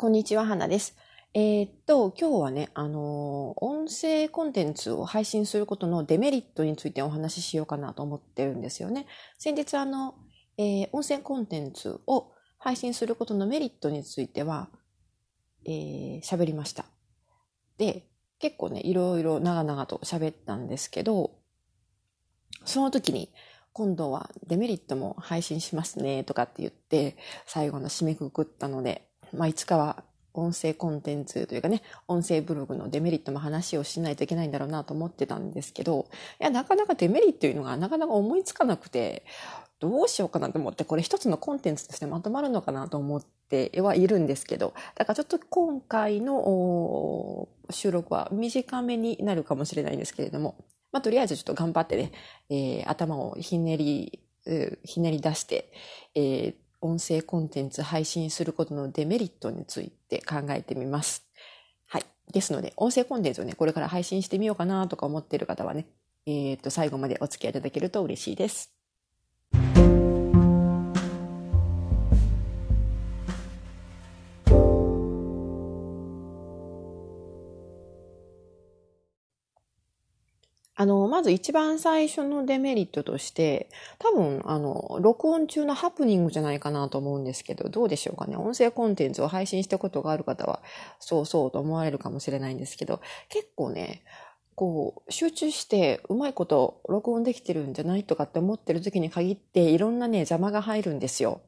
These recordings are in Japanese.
こんにちは、花です。えー、っと、今日はね、あのー、音声コンテンツを配信することのデメリットについてお話ししようかなと思ってるんですよね。先日、あの、えー、音声コンテンツを配信することのメリットについては、えー、喋りました。で、結構ね、いろいろ長々と喋ったんですけど、その時に、今度はデメリットも配信しますねとかって言って最後の締めくくったので、まあ、いつかは音声コンテンツというかね、音声ブログのデメリットも話をしないといけないんだろうなと思ってたんですけど、いや、なかなかデメリットというのがなかなか思いつかなくて、どうしようかなと思って、これ一つのコンテンツとしてまとまるのかなと思ってはいるんですけど、だからちょっと今回の収録は短めになるかもしれないんですけれども、まあ、とりあえずちょっと頑張ってね、えー、頭をひねり、ひねり出して、えー、音声コンテンツ配信することのデメリットについて考えてみます。はい。ですので、音声コンテンツをね、これから配信してみようかなとか思っている方はね、えっ、ー、と、最後までお付き合いいただけると嬉しいです。あの、まず一番最初のデメリットとして、多分、あの、録音中のハプニングじゃないかなと思うんですけど、どうでしょうかね。音声コンテンツを配信したことがある方は、そうそうと思われるかもしれないんですけど、結構ね、こう、集中してうまいこと録音できてるんじゃないとかって思ってる時に限って、いろんなね、邪魔が入るんですよ。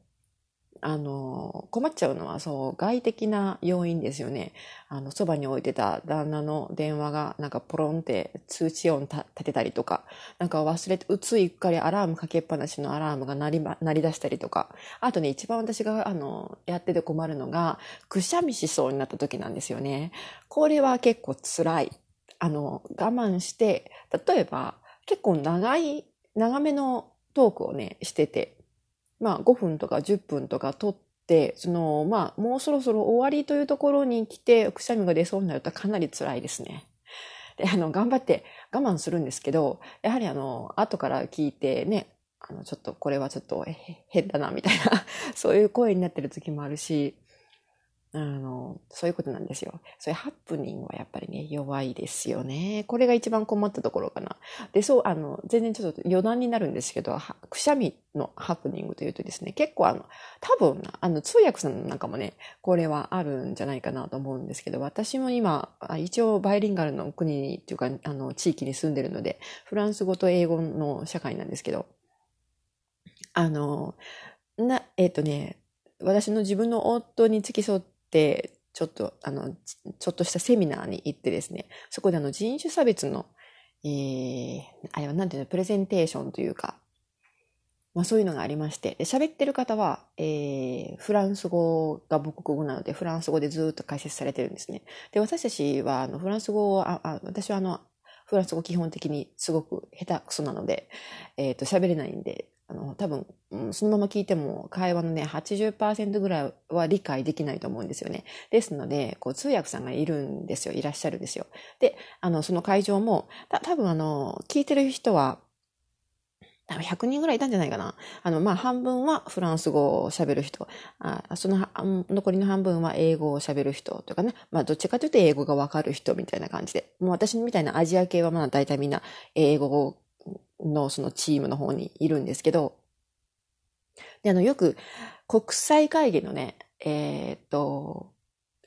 あの、困っちゃうのは、そう、外的な要因ですよね。あの、そばに置いてた旦那の電話が、なんかポロンって通知音立てたりとか、なんか忘れて、うついっかりアラームかけっぱなしのアラームが鳴り、鳴り出したりとか、あとね、一番私が、あの、やってて困るのが、くしゃみしそうになった時なんですよね。これは結構辛い。あの、我慢して、例えば、結構長い、長めのトークをね、してて、まあ5分とか10分とか取って、その、まあもうそろそろ終わりというところに来て、くしゃみが出そうになるとかなり辛いですね。で、あの、頑張って我慢するんですけど、やはりあの、後から聞いてね、あの、ちょっとこれはちょっと変だな、みたいな、そういう声になってる時もあるし、あの、そういうことなんですよ。そういうハプニングはやっぱりね、弱いですよね。これが一番困ったところかな。で、そう、あの、全然ちょっと余談になるんですけど、くしゃみのハプニングというとですね、結構あの、多分、あの、通訳さんなんかもね、これはあるんじゃないかなと思うんですけど、私も今、一応バイリンガルの国っていうか、あの、地域に住んでるので、フランス語と英語の社会なんですけど、あの、な、えっ、ー、とね、私の自分の夫に付き添って、ちょっと、あの、ちょっとしたセミナーに行ってですね、そこであの人種差別の、えー、あれはなんていうの、プレゼンテーションというか、まあそういうのがありまして、喋ってる方は、えー、フランス語が母国語なので、フランス語でずっと解説されてるんですね。で、私たちは、あの、フランス語ああ私はあの、フランス語基本的にすごく下手くそなので、えっ、ー、と、喋れないんで、あの、多分、そのまま聞いても会話のね、80%ぐらいは理解できないと思うんですよね。ですので、こう、通訳さんがいるんですよ。いらっしゃるんですよ。で、あの、その会場も、た多分あの、聞いてる人は、多分100人ぐらいいたんじゃないかな。あの、まあ、半分はフランス語を喋る人。あその、残りの半分は英語を喋る人とかね。まあ、どっちかというと英語がわかる人みたいな感じで。もう私みたいなアジア系はまあ、大体みんな英語のそのチームの方にいるんですけど、で、あの、よく国際会議のね、えー、っと、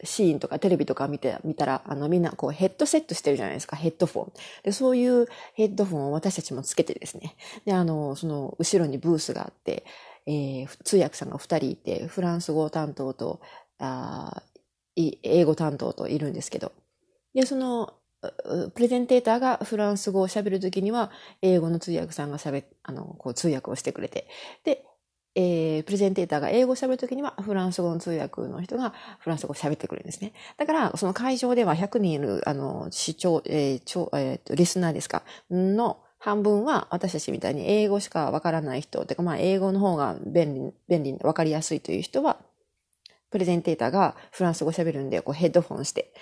シーンとかテレビとか見て、見たら、あのみんなこうヘッドセットしてるじゃないですか、ヘッドフォン。で、そういうヘッドフォンを私たちもつけてですね。で、あの、その後ろにブースがあって、えー、通訳さんが二人いて、フランス語担当と、あ英語担当といるんですけど。で、そのプレゼンテーターがフランス語を喋るときには、英語の通訳さんが喋あの、こう通訳をしてくれて、で、えー、プレゼンテーターが英語を喋るときには、フランス語の通訳の人がフランス語を喋ってくれるんですね。だから、その会場では100人いる、あの、視聴、えー、聴、えー、リスナーですか、の半分は私たちみたいに英語しかわからない人、てかまあ英語の方が便利、便利、わかりやすいという人は、プレゼンテーターがフランス語喋るんで、こうヘッドフォンして、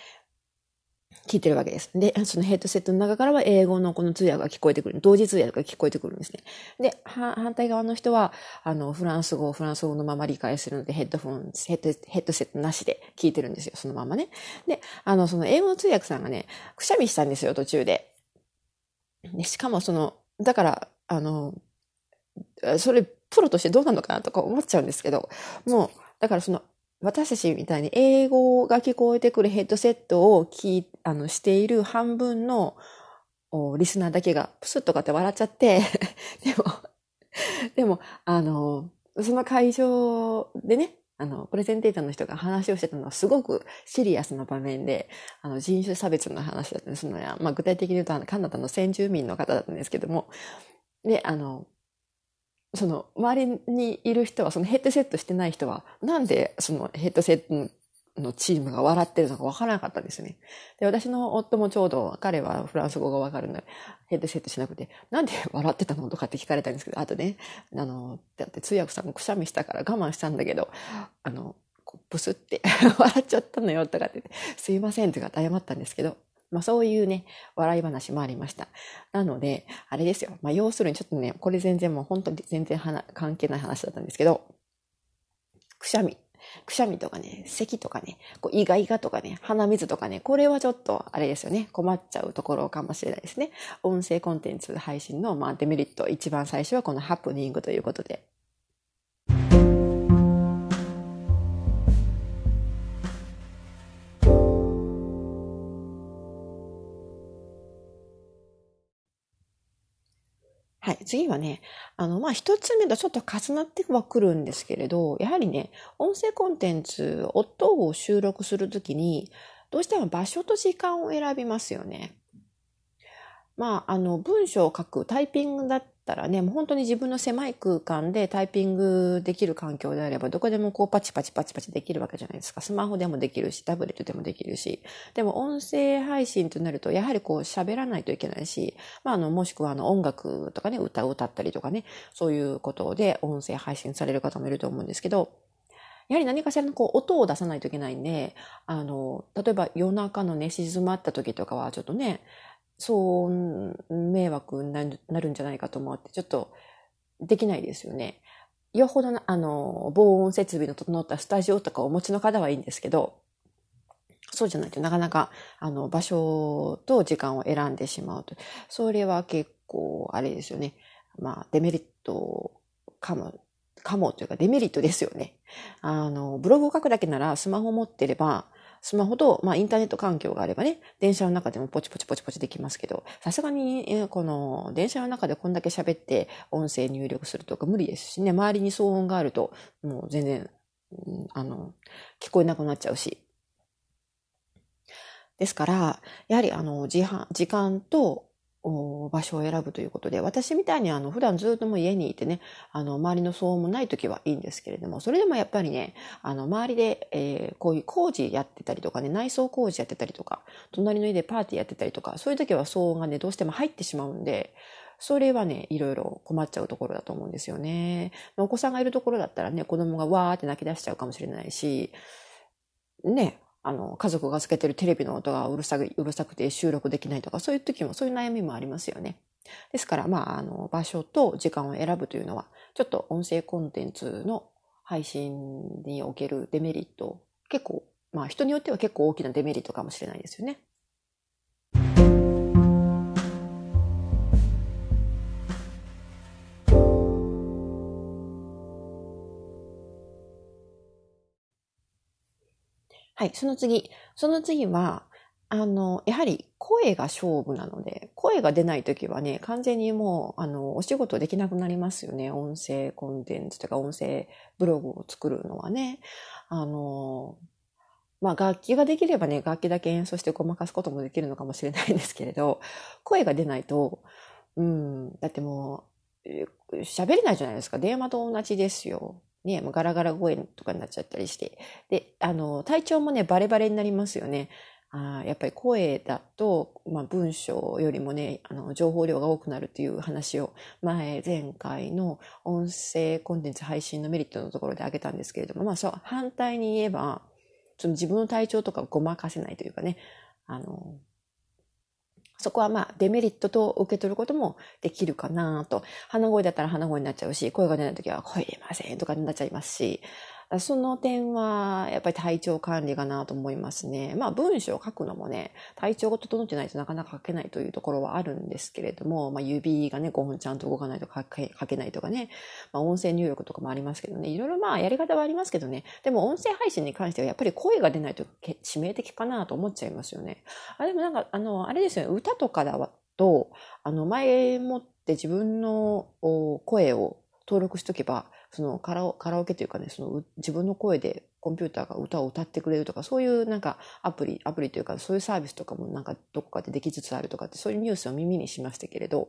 聞いてるわけです。で、そのヘッドセットの中からは英語のこの通訳が聞こえてくる。同時通訳が聞こえてくるんですね。で、反対側の人は、あの、フランス語をフランス語のまま理解するので、ヘッドフォン、ヘッド、ヘッドセットなしで聞いてるんですよ。そのままね。で、あの、その英語の通訳さんがね、くしゃみしたんですよ、途中で。で、しかもその、だから、あの、それ、プロとしてどうなのかなとか思っちゃうんですけど、もう、だからその、私たちみたいに英語が聞こえてくるヘッドセットを聞あの、している半分のリスナーだけがプスッとかって笑っちゃって。でも、でも、あの、その会場でね、あの、プレゼンテーターの人が話をしてたのはすごくシリアスな場面で、あの、人種差別の話だったんですのや、まあ、具体的に言うと、カナダの先住民の方だったんですけども、で、あの、その、周りにいる人は、そのヘッドセットしてない人は、なんでそのヘッドセットのチームが笑ってるのかわからなかったんですよね。で、私の夫もちょうど、彼はフランス語がわかるので、ヘッドセットしなくて、なんで笑ってたのとかって聞かれたんですけど、あとね、あの、だって通訳さんもくしゃみしたから我慢したんだけど、あの、ブスって 笑っちゃったのよとかって、すいませんとかって謝ったんですけど、まあそういうね、笑い話もありました。なので、あれですよ。まあ要するにちょっとね、これ全然もう本当に全然関係ない話だったんですけど、くしゃみ。くしゃみとかね、咳とかね、こうイガイガとかね、鼻水とかね、これはちょっとあれですよね、困っちゃうところかもしれないですね。音声コンテンツ配信の、まあ、デメリット、一番最初はこのハプニングということで、はい。次はね、あの、まあ、一つ目とちょっと重なってはくるんですけれど、やはりね、音声コンテンツ、音を収録するときに、どうしても場所と時間を選びますよね。まあ、あの、文章を書くタイピングだったらね、もう本当に自分の狭い空間でタイピングできる環境であれば、どこでもこうパチパチパチパチできるわけじゃないですか。スマホでもできるし、タブレットでもできるし。でも音声配信となると、やはりこう喋らないといけないし、まあ、あの、もしくはあの音楽とかね、歌を歌ったりとかね、そういうことで音声配信される方もいると思うんですけど、やはり何かしらのこう音を出さないといけないんで、あの、例えば夜中のね、静まった時とかはちょっとね、そう、迷惑になるんじゃないかと思って、ちょっとできないですよね。よほどな、あの、防音設備の整ったスタジオとかお持ちの方はいいんですけど、そうじゃないとなかなか、あの、場所と時間を選んでしまうと。それは結構、あれですよね。まあ、デメリットかも、かもというかデメリットですよね。あの、ブログを書くだけならスマホ持ってれば、スマホと、まあ、インターネット環境があればね、電車の中でもポチポチポチポチできますけど、さすがに、この、電車の中でこんだけ喋って音声入力するとか無理ですしね、周りに騒音があると、もう全然、あの、聞こえなくなっちゃうし。ですから、やはりあの、時間と場所を選ぶということで、私みたいにあの、普段ずっともう家にいてね、あの、周りの騒音もない時はいいんですけれども、それでもやっぱりね、あの、周りで、えー、こういう工事やってたりとかね、内装工事やってたりとか、隣の家でパーティーやってたりとか、そういう時は騒音がね、どうしても入ってしまうんで、それはね、いろいろ困っちゃうところだと思うんですよね。お子さんがいるところだったらね、子供がわーって泣き出しちゃうかもしれないし、ね、あの、家族がつけてるテレビの音がうるさく、うるさくて収録できないとか、そういう時も、そういう悩みもありますよね。ですから、まあ、あの、場所と時間を選ぶというのは、ちょっと音声コンテンツの配信におけるデメリット、結構、まあ、人によっては結構大きなデメリットかもしれないですよね。はい、その次。その次は、あの、やはり声が勝負なので、声が出ないときはね、完全にもう、あの、お仕事できなくなりますよね。音声コンテンツとか音声ブログを作るのはね。あの、まあ楽器ができればね、楽器だけ演奏してごまかすこともできるのかもしれないんですけれど、声が出ないと、うん、だってもう、喋れないじゃないですか。電話と同じですよ。ね、ガラガラ声とかになっちゃったりして。で、あの、体調もね、バレバレになりますよね。あやっぱり声だと、まあ、文章よりもね、あの、情報量が多くなるっていう話を前、前回の音声コンテンツ配信のメリットのところで挙げたんですけれども、まあそう、反対に言えば、その自分の体調とかをごまかせないというかね、あの、そこはまあデメリットと受け取ることもできるかなと。鼻声だったら鼻声になっちゃうし、声が出ない時は声出ませんとかになっちゃいますし、その点は、やっぱり体調管理かなと思いますね。まあ文章を書くのもね、体調が整ってないとなかなか書けないというところはあるんですけれども、まあ指がね、5本ちゃんと動かないと書けないとかね、まあ音声入力とかもありますけどね、いろいろまあやり方はありますけどね、でも音声配信に関してはやっぱり声が出ないと致命的かなと思っちゃいますよね。あ、でもなんか、あの、あれですよね、歌とかだと、あの、前もって自分の声を登録しとけば、そのカラオカラオケというかね、その自分の声でコンピューターが歌を歌ってくれるとか、そういうなんかアプリ、アプリというかそういうサービスとかもなんかどこかでできつつあるとかって、そういうニュースを耳にしましたけれど、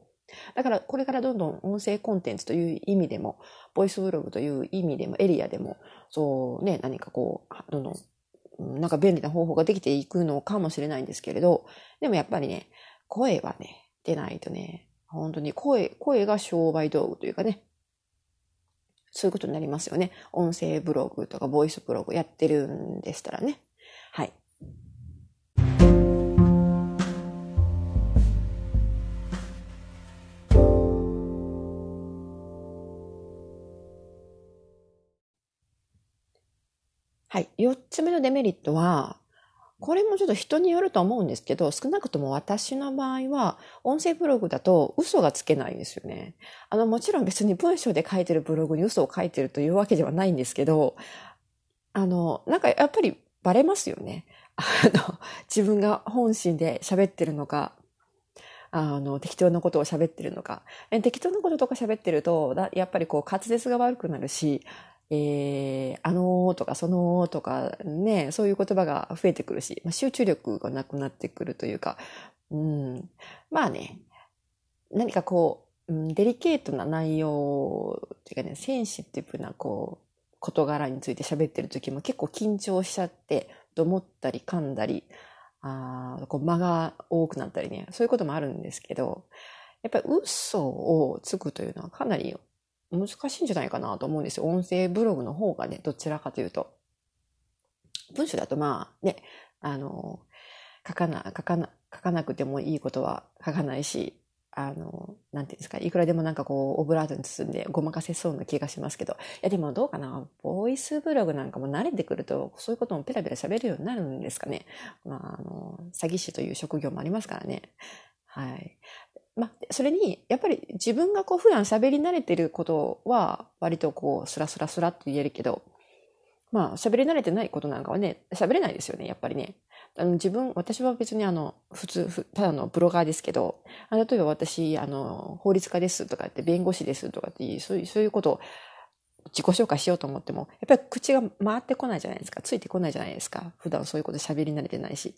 だからこれからどんどん音声コンテンツという意味でも、ボイスブログという意味でも、エリアでも、そうね、何かこう、どんどん、なんか便利な方法ができていくのかもしれないんですけれど、でもやっぱりね、声はね、出ないとね、本当に声、声が商売道具というかね、そういうことになりますよね。音声ブログとかボイスブログやってるんでしたらね。はい。はい。四つ目のデメリットは、これもちょっと人によると思うんですけど、少なくとも私の場合は、音声ブログだと嘘がつけないんですよね。あの、もちろん別に文章で書いてるブログに嘘を書いてるというわけではないんですけど、あの、なんかやっぱりバレますよね。あの、自分が本心で喋ってるのか、あの、適当なことを喋ってるのか。適当なこととか喋ってると、やっぱりこう滑舌が悪くなるし、えー、あのーとかそのーとかね、そういう言葉が増えてくるし、まあ、集中力がなくなってくるというか、うん、まあね、何かこう、うん、デリケートな内容っていうかね、センシティブなこう、事柄について喋ってる時も結構緊張しちゃって、と思ったり噛んだり、あこう間が多くなったりね、そういうこともあるんですけど、やっぱり嘘をつくというのはかなり難しいんじゃないかなと思うんですよ。音声ブログの方がね、どちらかというと。文章だとまあね、あの、書かな、書かな、書かなくてもいいことは書かないし、あの、なんていうんですか、いくらでもなんかこう、オブラートに包んでごまかせそうな気がしますけど、いやでもどうかな、ボイスブログなんかも慣れてくると、そういうこともペラペラ喋るようになるんですかね。まあ、あの、詐欺師という職業もありますからね。はい。まあ、それに、やっぱり自分がこう普段喋り慣れてることは、割とこう、スラスラスラっと言えるけど、まあ、喋り慣れてないことなんかはね、喋れないですよね、やっぱりね。あの自分、私は別にあの、普通、ただのブロガーですけど、例えば私、あの、法律家ですとかって、弁護士ですとかって、そういう、そういうことを自己紹介しようと思っても、やっぱり口が回ってこないじゃないですか。ついてこないじゃないですか。普段そういうこと喋り慣れてないし。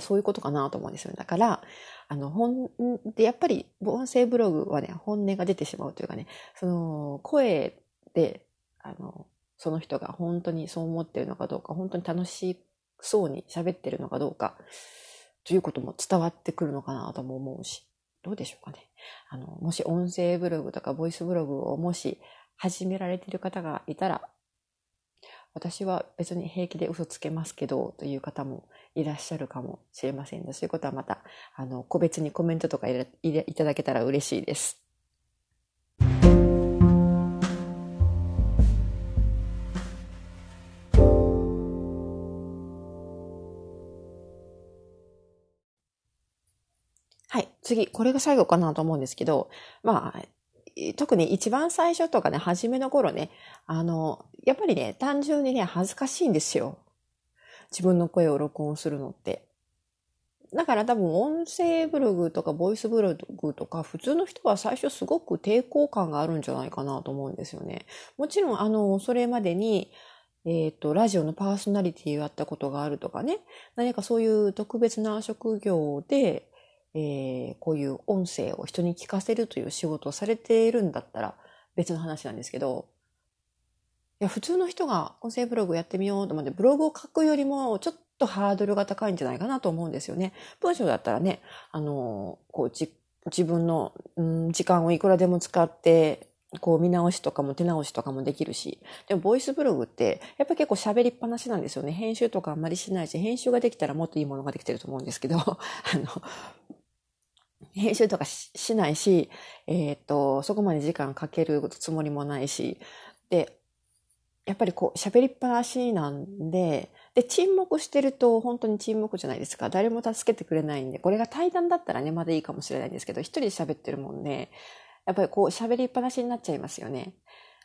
そういうことかなと思うんですよ。だから、あの、本、で、やっぱり、音声ブログはね、本音が出てしまうというかね、その、声で、あの、その人が本当にそう思ってるのかどうか、本当に楽しそうに喋ってるのかどうか、ということも伝わってくるのかなとも思うし、どうでしょうかね。あの、もし音声ブログとかボイスブログをもし始められてる方がいたら、私は別に平気で嘘つけますけど、という方もいらっしゃるかもしれませんので、そういうことはまた、あの、個別にコメントとかいただけたら嬉しいです。はい。次、これが最後かなと思うんですけど、まあ、特に一番最初とかね、初めの頃ね、あの、やっぱりね、単純にね、恥ずかしいんですよ。自分の声を録音するのって。だから多分音声ブログとかボイスブログとか普通の人は最初すごく抵抗感があるんじゃないかなと思うんですよね。もちろんあの、それまでにえっ、ー、と、ラジオのパーソナリティをやったことがあるとかね、何かそういう特別な職業で、えー、こういう音声を人に聞かせるという仕事をされているんだったら別の話なんですけど、いや、普通の人が音声ブログやってみようと思って、ブログを書くよりもちょっとハードルが高いんじゃないかなと思うんですよね。文章だったらね、あの、こう、じ、自分の、うん、時間をいくらでも使って、こう見直しとかも手直しとかもできるし。でもボイスブログってやっぱ結構喋りっぱなしなんですよね。編集とかあんまりしないし、編集ができたらもっといいものができてると思うんですけど、あの、編集とかしないし、えっ、と、そこまで時間かけるつもりもないし、で、やっぱりこう喋りっぱなしなんで、で、沈黙してると本当に沈黙じゃないですか。誰も助けてくれないんで、これが対談だったらね、まだいいかもしれないんですけど、一人で喋ってるもんで、やっぱりこう喋りっぱなしになっちゃいますよね。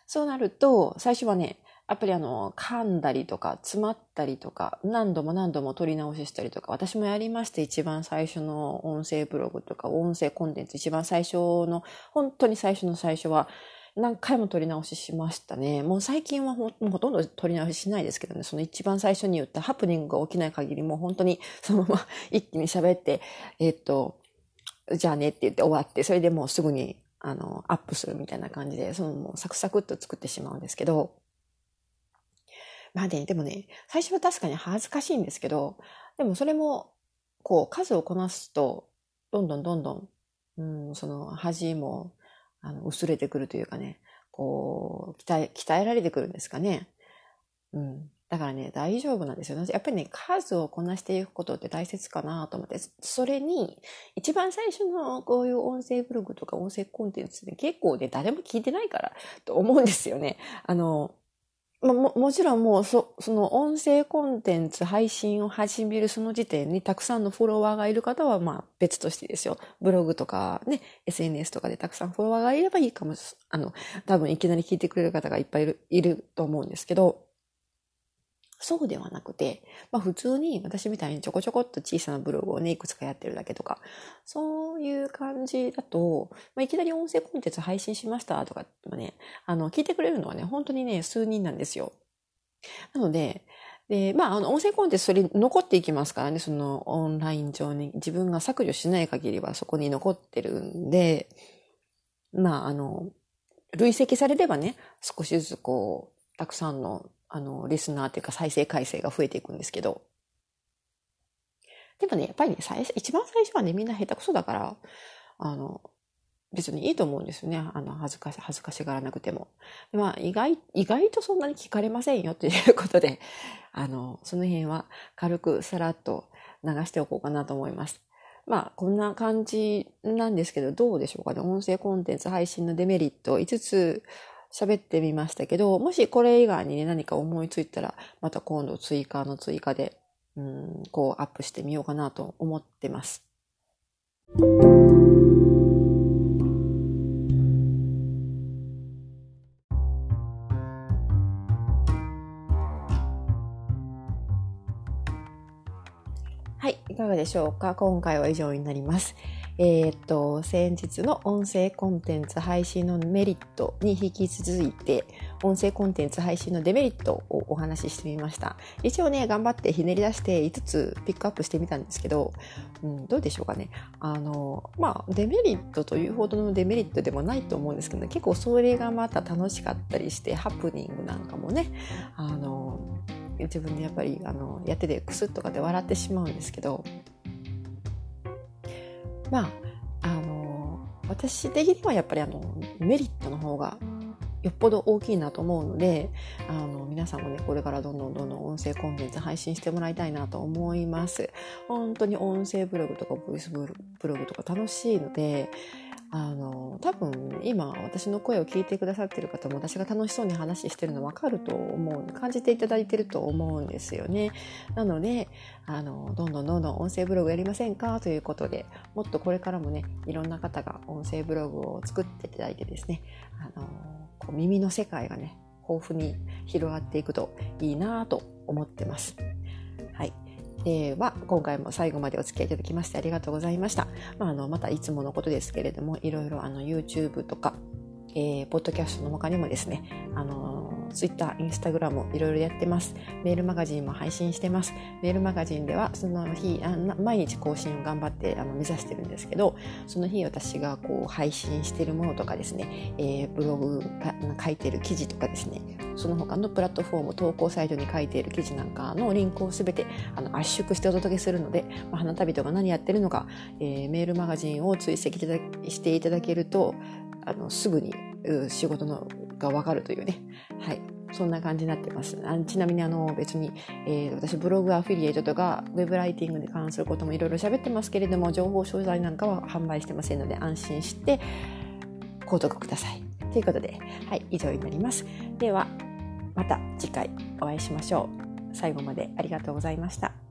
そうなると、最初はね、やっぱりあの、噛んだりとか、詰まったりとか、何度も何度も撮り直ししたりとか、私もやりまして、一番最初の音声ブログとか、音声コンテンツ、一番最初の、本当に最初の最初は、何回も撮り直ししましたね。もう最近はほほとんど撮り直ししないですけどね、その一番最初に言ったハプニングが起きない限り、もう本当にそのまま一気に喋って、えっと、じゃあねって言って終わって、それでもうすぐにあの、アップするみたいな感じで、そのもうサクサクっと作ってしまうんですけど、まあね、でもね、最初は確かに恥ずかしいんですけど、でもそれも、こう、数をこなすと、どんどんどんどん、うん、その恥も、あの、薄れてくるというかね、こう、鍛え、鍛えられてくるんですかね。うん。だからね、大丈夫なんですよ。やっぱりね、数をこなしていくことって大切かなと思って、それに、一番最初のこういう音声ブログとか音声コンテンツで結構ね、誰も聞いてないからと思うんですよね。あの、まあも、もちろんもうそ、その音声コンテンツ配信を始めるその時点にたくさんのフォロワーがいる方はまあ別としてですよ。ブログとかね、SNS とかでたくさんフォロワーがいればいいかも、あの、多分いきなり聞いてくれる方がいっぱいいる、いると思うんですけど、そうではなくて、まあ普通に私みたいにちょこちょこっと小さなブログをね、いくつかやってるだけとか、そういう感じだと、まあいきなり音声コンテンツ配信しましたとかもね、あの、聞いてくれるのはね、本当にね、数人なんですよ。なので、で、まあ、あの、音声コンテンツそれ残っていきますからね、そのオンライン上に自分が削除しない限りはそこに残ってるんで、まあ、あの、累積されればね、少しずつこう、たくさんのあの、リスナーっていうか再生回数が増えていくんですけど。でもね、やっぱりね、最初、一番最初はね、みんな下手くそだから、あの、別にいいと思うんですよね。あの、恥ずかし、恥ずかしがらなくても。まあ、意外、意外とそんなに聞かれませんよということで、あの、その辺は軽くさらっと流しておこうかなと思います。まあ、こんな感じなんですけど、どうでしょうかね。音声コンテンツ配信のデメリット5つ喋ってみましたけど、もしこれ以外にね、何か思いついたら、また今度追加の追加で、うん、こうアップしてみようかなと思ってます。はい、いかがでしょうか？今回は以上になります。えー、っと、先日の音声コンテンツ配信のメリットに引き続いて、音声コンテンツ配信のデメリットをお話ししてみました。一応ね、頑張ってひねり出して5つピックアップしてみたんですけど、うん、どうでしょうかね。あの、まあ、デメリットというほどのデメリットでもないと思うんですけど、結構それがまた楽しかったりして、ハプニングなんかもね、あの、自分でやっぱりあのやっててクスッとかで笑ってしまうんですけどまあ、あの、私的にはやっぱりあの、メリットの方がよっぽど大きいなと思うので、あの、皆さんもね、これからどんどんどんどん音声コンテンツ配信してもらいたいなと思います。本当に音声ブログとかボイスブログとか楽しいので、あの、多分今私の声を聞いてくださってる方も私が楽しそうに話してるの分かると思う、感じていただいてると思うんですよね。なので、あの、どんどんどんどん音声ブログやりませんか？ということで、もっとこれからもね、いろんな方が音声ブログを作っていただいてですね、あの、こう耳の世界がね、豊富に広がっていくといいなと思ってます。はい。では、今回も最後までお付き合いいただきましてありがとうございました。まあ、あの、またいつものことですけれども、いろいろあの、YouTube とか、えー、ポッドキャストの他にもですね、あのツイッター、インスタグラムいろいろやってます。メールマガジンも配信してます。メールマガジンではその日、あ毎日更新を頑張ってあの目指してるんですけど、その日私がこう配信してるものとかですね、えー、ブログ書いてる記事とかですね、その他のプラットフォーム、投稿サイトに書いている記事なんかのリンクをすべてあの圧縮してお届けするので、まあ、花旅人が何やってるのか、えー、メールマガジンを追跡していただけると、あのすぐに仕事のがわかるというね。はい。そんな感じになってます。あちなみにあの別に、えー、私ブログアフィリエイトとかウェブライティングに関することもいろいろ喋ってますけれども情報商材なんかは販売してませんので安心して購読ください。ということで、はい、以上になります。では、また次回お会いしましょう。最後までありがとうございました。